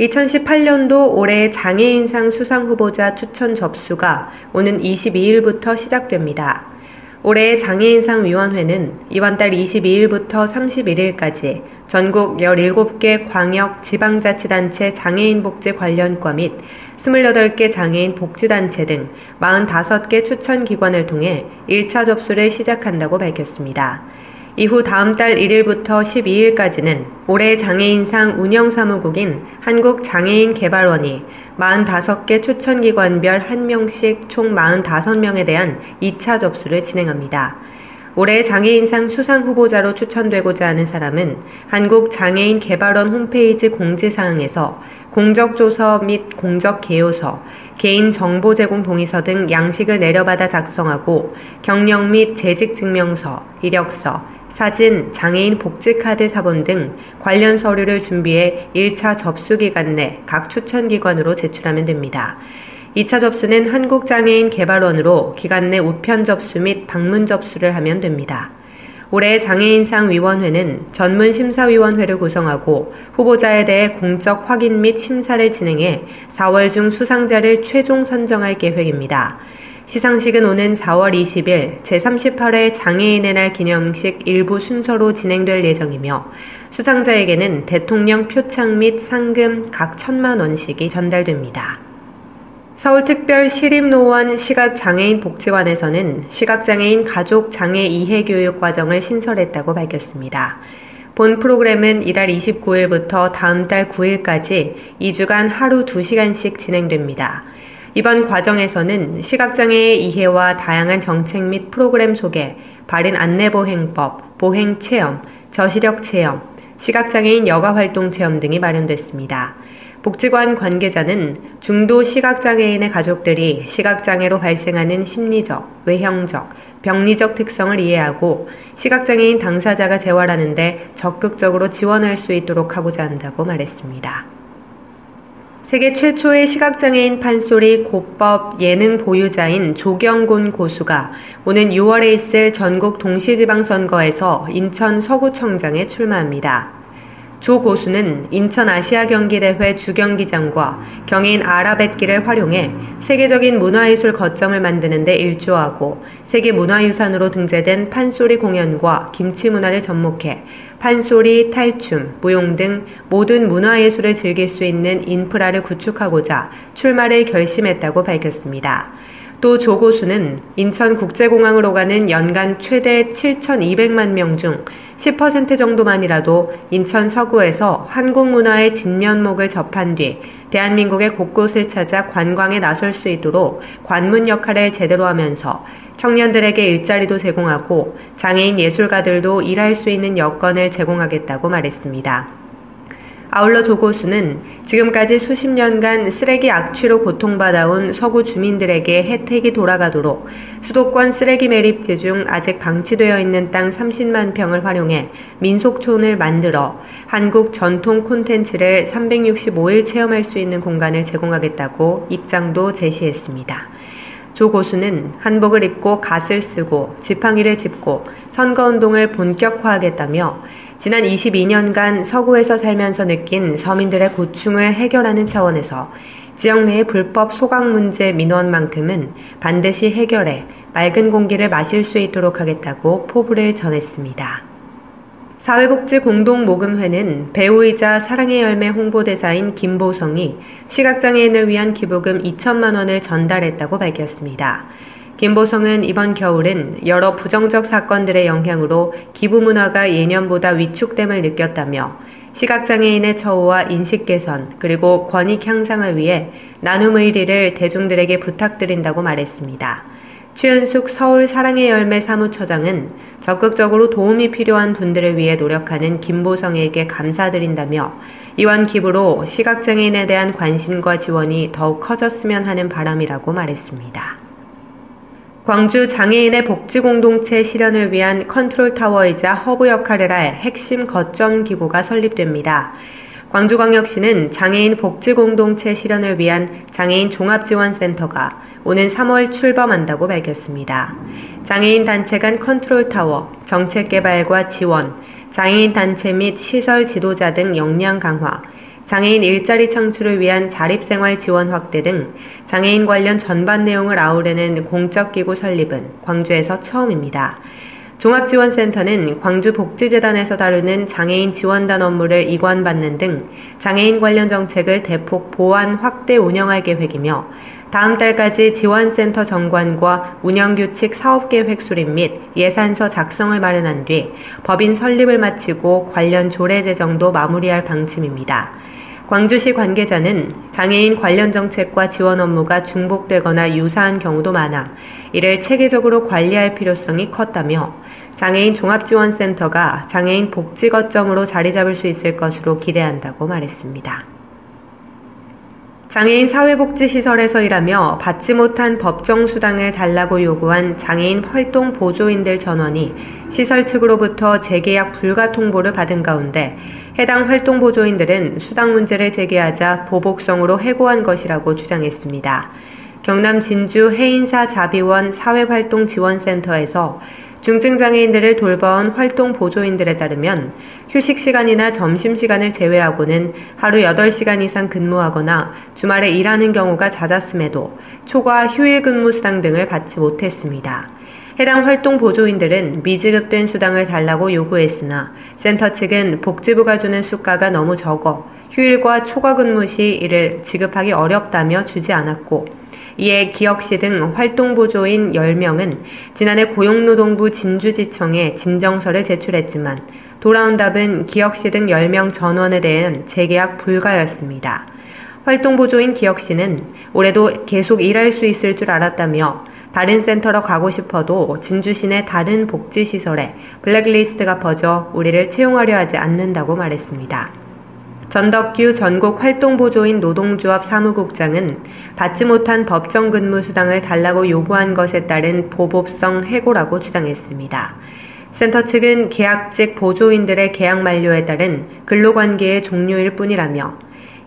2018년도 올해 장애인상 수상 후보자 추천 접수가 오는 22일부터 시작됩니다. 올해 장애인상 위원회는 이번 달 22일부터 31일까지 전국 17개 광역 지방자치단체 장애인 복지 관련과 및 28개 장애인 복지단체 등 45개 추천 기관을 통해 1차 접수를 시작한다고 밝혔습니다. 이후 다음 달 1일부터 12일까지는 올해 장애인상 운영사무국인 한국장애인개발원이 45개 추천기관별 1명씩 총 45명에 대한 2차 접수를 진행합니다. 올해 장애인상 수상 후보자로 추천되고자 하는 사람은 한국장애인개발원 홈페이지 공지사항에서 공적조서 및 공적개요서, 개인정보 제공 동의서 등 양식을 내려받아 작성하고 경력 및 재직증명서, 이력서, 사진, 장애인 복지카드 사본 등 관련 서류를 준비해 1차 접수 기간 내 각 추천기관으로 제출하면 됩니다. 2차 접수는 한국장애인 개발원으로 기간 내 우편 접수 및 방문 접수를 하면 됩니다. 올해 장애인상 위원회는 전문 심사위원회를 구성하고 후보자에 대해 공적 확인 및 심사를 진행해 4월 중 수상자를 최종 선정할 계획입니다. 시상식은 오는 4월 20일 제38회 장애인의 날 기념식 일부 순서로 진행될 예정이며 수상자에게는 대통령 표창 및 상금 각 천만 원씩이 전달됩니다. 서울특별시립노원 시각장애인 복지관에서는 시각장애인 가족 장애 이해 교육 과정을 신설했다고 밝혔습니다. 본 프로그램은 이달 29일부터 다음 달 9일까지 2주간 하루 2시간씩 진행됩니다. 이번 과정에서는 시각장애의 이해와 다양한 정책 및 프로그램 소개, 발인 안내보행법, 보행체험, 저시력 체험, 시각장애인 여가활동 체험 등이 마련됐습니다. 복지관 관계자는 중도 시각장애인의 가족들이 시각장애로 발생하는 심리적, 외형적, 병리적 특성을 이해하고 시각장애인 당사자가 재활하는데 적극적으로 지원할 수 있도록 하고자 한다고 말했습니다. 세계 최초의 시각장애인 판소리 고법 예능 보유자인 조경곤 고수가 오는 6월에 있을 전국 동시지방선거에서 인천 서구청장에 출마합니다. 조 고수는 인천 아시아 경기대회 주경기장과 경인 아라뱃길을 활용해 세계적인 문화예술 거점을 만드는 데 일조하고 세계 문화유산으로 등재된 판소리 공연과 김치 문화를 접목해 판소리, 탈춤, 무용 등 모든 문화예술을 즐길 수 있는 인프라를 구축하고자 출마를 결심했다고 밝혔습니다. 또 조고수는 인천국제공항으로 가는 연간 최대 7,200만 명 중 10% 정도만이라도 인천 서구에서 한국 문화의 진면목을 접한 뒤 대한민국의 곳곳을 찾아 관광에 나설 수 있도록 관문 역할을 제대로 하면서 청년들에게 일자리도 제공하고 장애인 예술가들도 일할 수 있는 여건을 제공하겠다고 말했습니다. 아울러 조고수는 지금까지 수십 년간 쓰레기 악취로 고통받아온 서구 주민들에게 혜택이 돌아가도록 수도권 쓰레기 매립지 중 아직 방치되어 있는 땅 30만 평을 활용해 민속촌을 만들어 한국 전통 콘텐츠를 365일 체험할 수 있는 공간을 제공하겠다고 입장도 제시했습니다. 조 고수는 한복을 입고 갓을 쓰고 지팡이를 짚고 선거운동을 본격화하겠다며 지난 22년간 서구에서 살면서 느낀 서민들의 고충을 해결하는 차원에서 지역 내의 불법 소각 문제 민원만큼은 반드시 해결해 맑은 공기를 마실 수 있도록 하겠다고 포부를 전했습니다. 사회복지 공동모금회는 배우이자 사랑의 열매 홍보대사인 김보성이 시각장애인을 위한 기부금 2천만 원을 전달했다고 밝혔습니다. 김보성은 이번 겨울은 여러 부정적 사건들의 영향으로 기부 문화가 예년보다 위축됨을 느꼈다며 시각장애인의 처우와 인식 개선 그리고 권익 향상을 위해 나눔 의리를 대중들에게 부탁드린다고 말했습니다. 최은숙 서울 사랑의 열매 사무처장은 적극적으로 도움이 필요한 분들을 위해 노력하는 김보성에게 감사드린다며 이번 기부로 시각장애인에 대한 관심과 지원이 더욱 커졌으면 하는 바람이라고 말했습니다. 광주 장애인의 복지 공동체 실현을 위한 컨트롤 타워이자 허브 역할을 할 핵심 거점 기구가 설립됩니다. 광주광역시는 장애인 복지 공동체 실현을 위한 장애인 종합지원센터가 오는 3월 출범한다고 밝혔습니다. 장애인 단체 간 컨트롤 타워, 정책 개발과 지원, 장애인 단체 및 시설 지도자 등 역량 강화, 장애인 일자리 창출을 위한 자립생활 지원 확대 등 장애인 관련 전반 내용을 아우르는 공적기구 설립은 광주에서 처음입니다. 종합지원센터는 광주복지재단에서 다루는 장애인 지원단 업무를 이관받는 등 장애인 관련 정책을 대폭 보완 확대 운영할 계획이며 다음 달까지 지원센터 정관과 운영규칙 사업계획 수립 및 예산서 작성을 마련한 뒤 법인 설립을 마치고 관련 조례 제정도 마무리할 방침입니다. 광주시 관계자는 장애인 관련 정책과 지원 업무가 중복되거나 유사한 경우도 많아 이를 체계적으로 관리할 필요성이 컸다며 장애인 종합지원센터가 장애인 복지 거점으로 자리 잡을 수 있을 것으로 기대한다고 말했습니다. 장애인 사회복지시설에서 일하며 받지 못한 법정수당을 달라고 요구한 장애인 활동 보조인들 전원이 시설 측으로부터 재계약 불가 통보를 받은 가운데 해당 활동 보조인들은 수당 문제를 제기하자 보복성으로 해고한 것이라고 주장했습니다. 경남 진주 해인사 자비원 사회활동지원센터에서 중증장애인들을 돌봐온 활동 보조인들에 따르면 휴식 시간이나 점심 시간을 제외하고는 하루 8시간 이상 근무하거나 주말에 일하는 경우가 잦았음에도 초과 휴일 근무 수당 등을 받지 못했습니다. 해당 활동 보조인들은 미지급된 수당을 달라고 요구했으나 센터 측은 복지부가 주는 수가가 너무 적어 휴일과 초과 근무 시 이를 지급하기 어렵다며 주지 않았고 이에 기역시 등 활동보조인 10명은 지난해 고용노동부 진주지청에 진정서를 제출했지만 돌아온 답은 기역시 등 10명 전원에 대한 재계약 불가였습니다. 활동보조인 기역시는 올해도 계속 일할 수 있을 줄 알았다며 다른 센터로 가고 싶어도 진주 시내 다른 복지시설에 블랙리스트가 퍼져 우리를 채용하려 하지 않는다고 말했습니다. 전덕규 전국 활동보조인 노동조합 사무국장은 받지 못한 법정 근무 수당을 달라고 요구한 것에 따른 보복성 해고라고 주장했습니다. 센터 측은 계약직 보조인들의 계약 만료에 따른 근로관계의 종료일 뿐이라며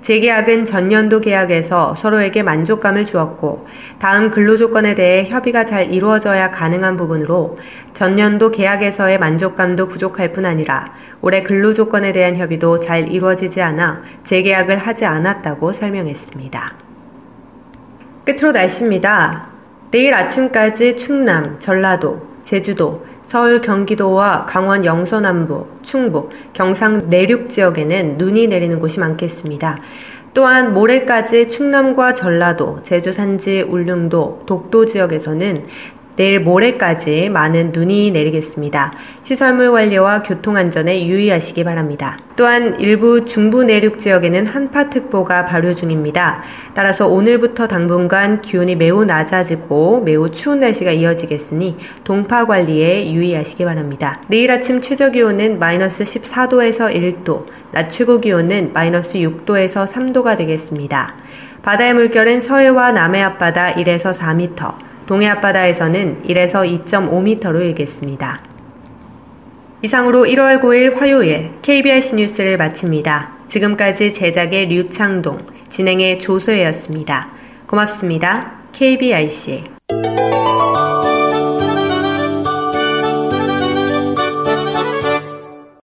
재계약은 전년도 계약에서 서로에게 만족감을 주었고 다음 근로 조건에 대해 협의가 잘 이루어져야 가능한 부분으로 전년도 계약에서의 만족감도 부족할 뿐 아니라 올해 근로 조건에 대한 협의도 잘 이루어지지 않아 재계약을 하지 않았다고 설명했습니다. 끝으로 날씨입니다. 내일 아침까지 충남, 전라도, 제주도, 서울, 경기도와 강원 영서남부, 충북, 경상 내륙 지역에는 눈이 내리는 곳이 많겠습니다. 또한 모레까지 충남과 전라도, 제주 산지, 울릉도, 독도 지역에서는 내일 모레까지 많은 눈이 내리겠습니다. 시설물 관리와 교통안전에 유의하시기 바랍니다. 또한 일부 중부 내륙 지역에는 한파특보가 발효 중입니다. 따라서 오늘부터 당분간 기온이 매우 낮아지고 매우 추운 날씨가 이어지겠으니 동파 관리에 유의하시기 바랍니다. 내일 아침 최저 기온은 마이너스 14도에서 1도, 낮 최고 기온은 마이너스 6도에서 3도가 되겠습니다. 바다의 물결은 서해와 남해 앞바다 1에서 4m, 동해 앞바다에서는 1에서 2.5m로 일겠습니다. 이상으로 1월 9일 화요일 KBRC 뉴스를 마칩니다. 지금까지 제작의 류창동, 진행의 조소혜였습니다. 고맙습니다. KBRC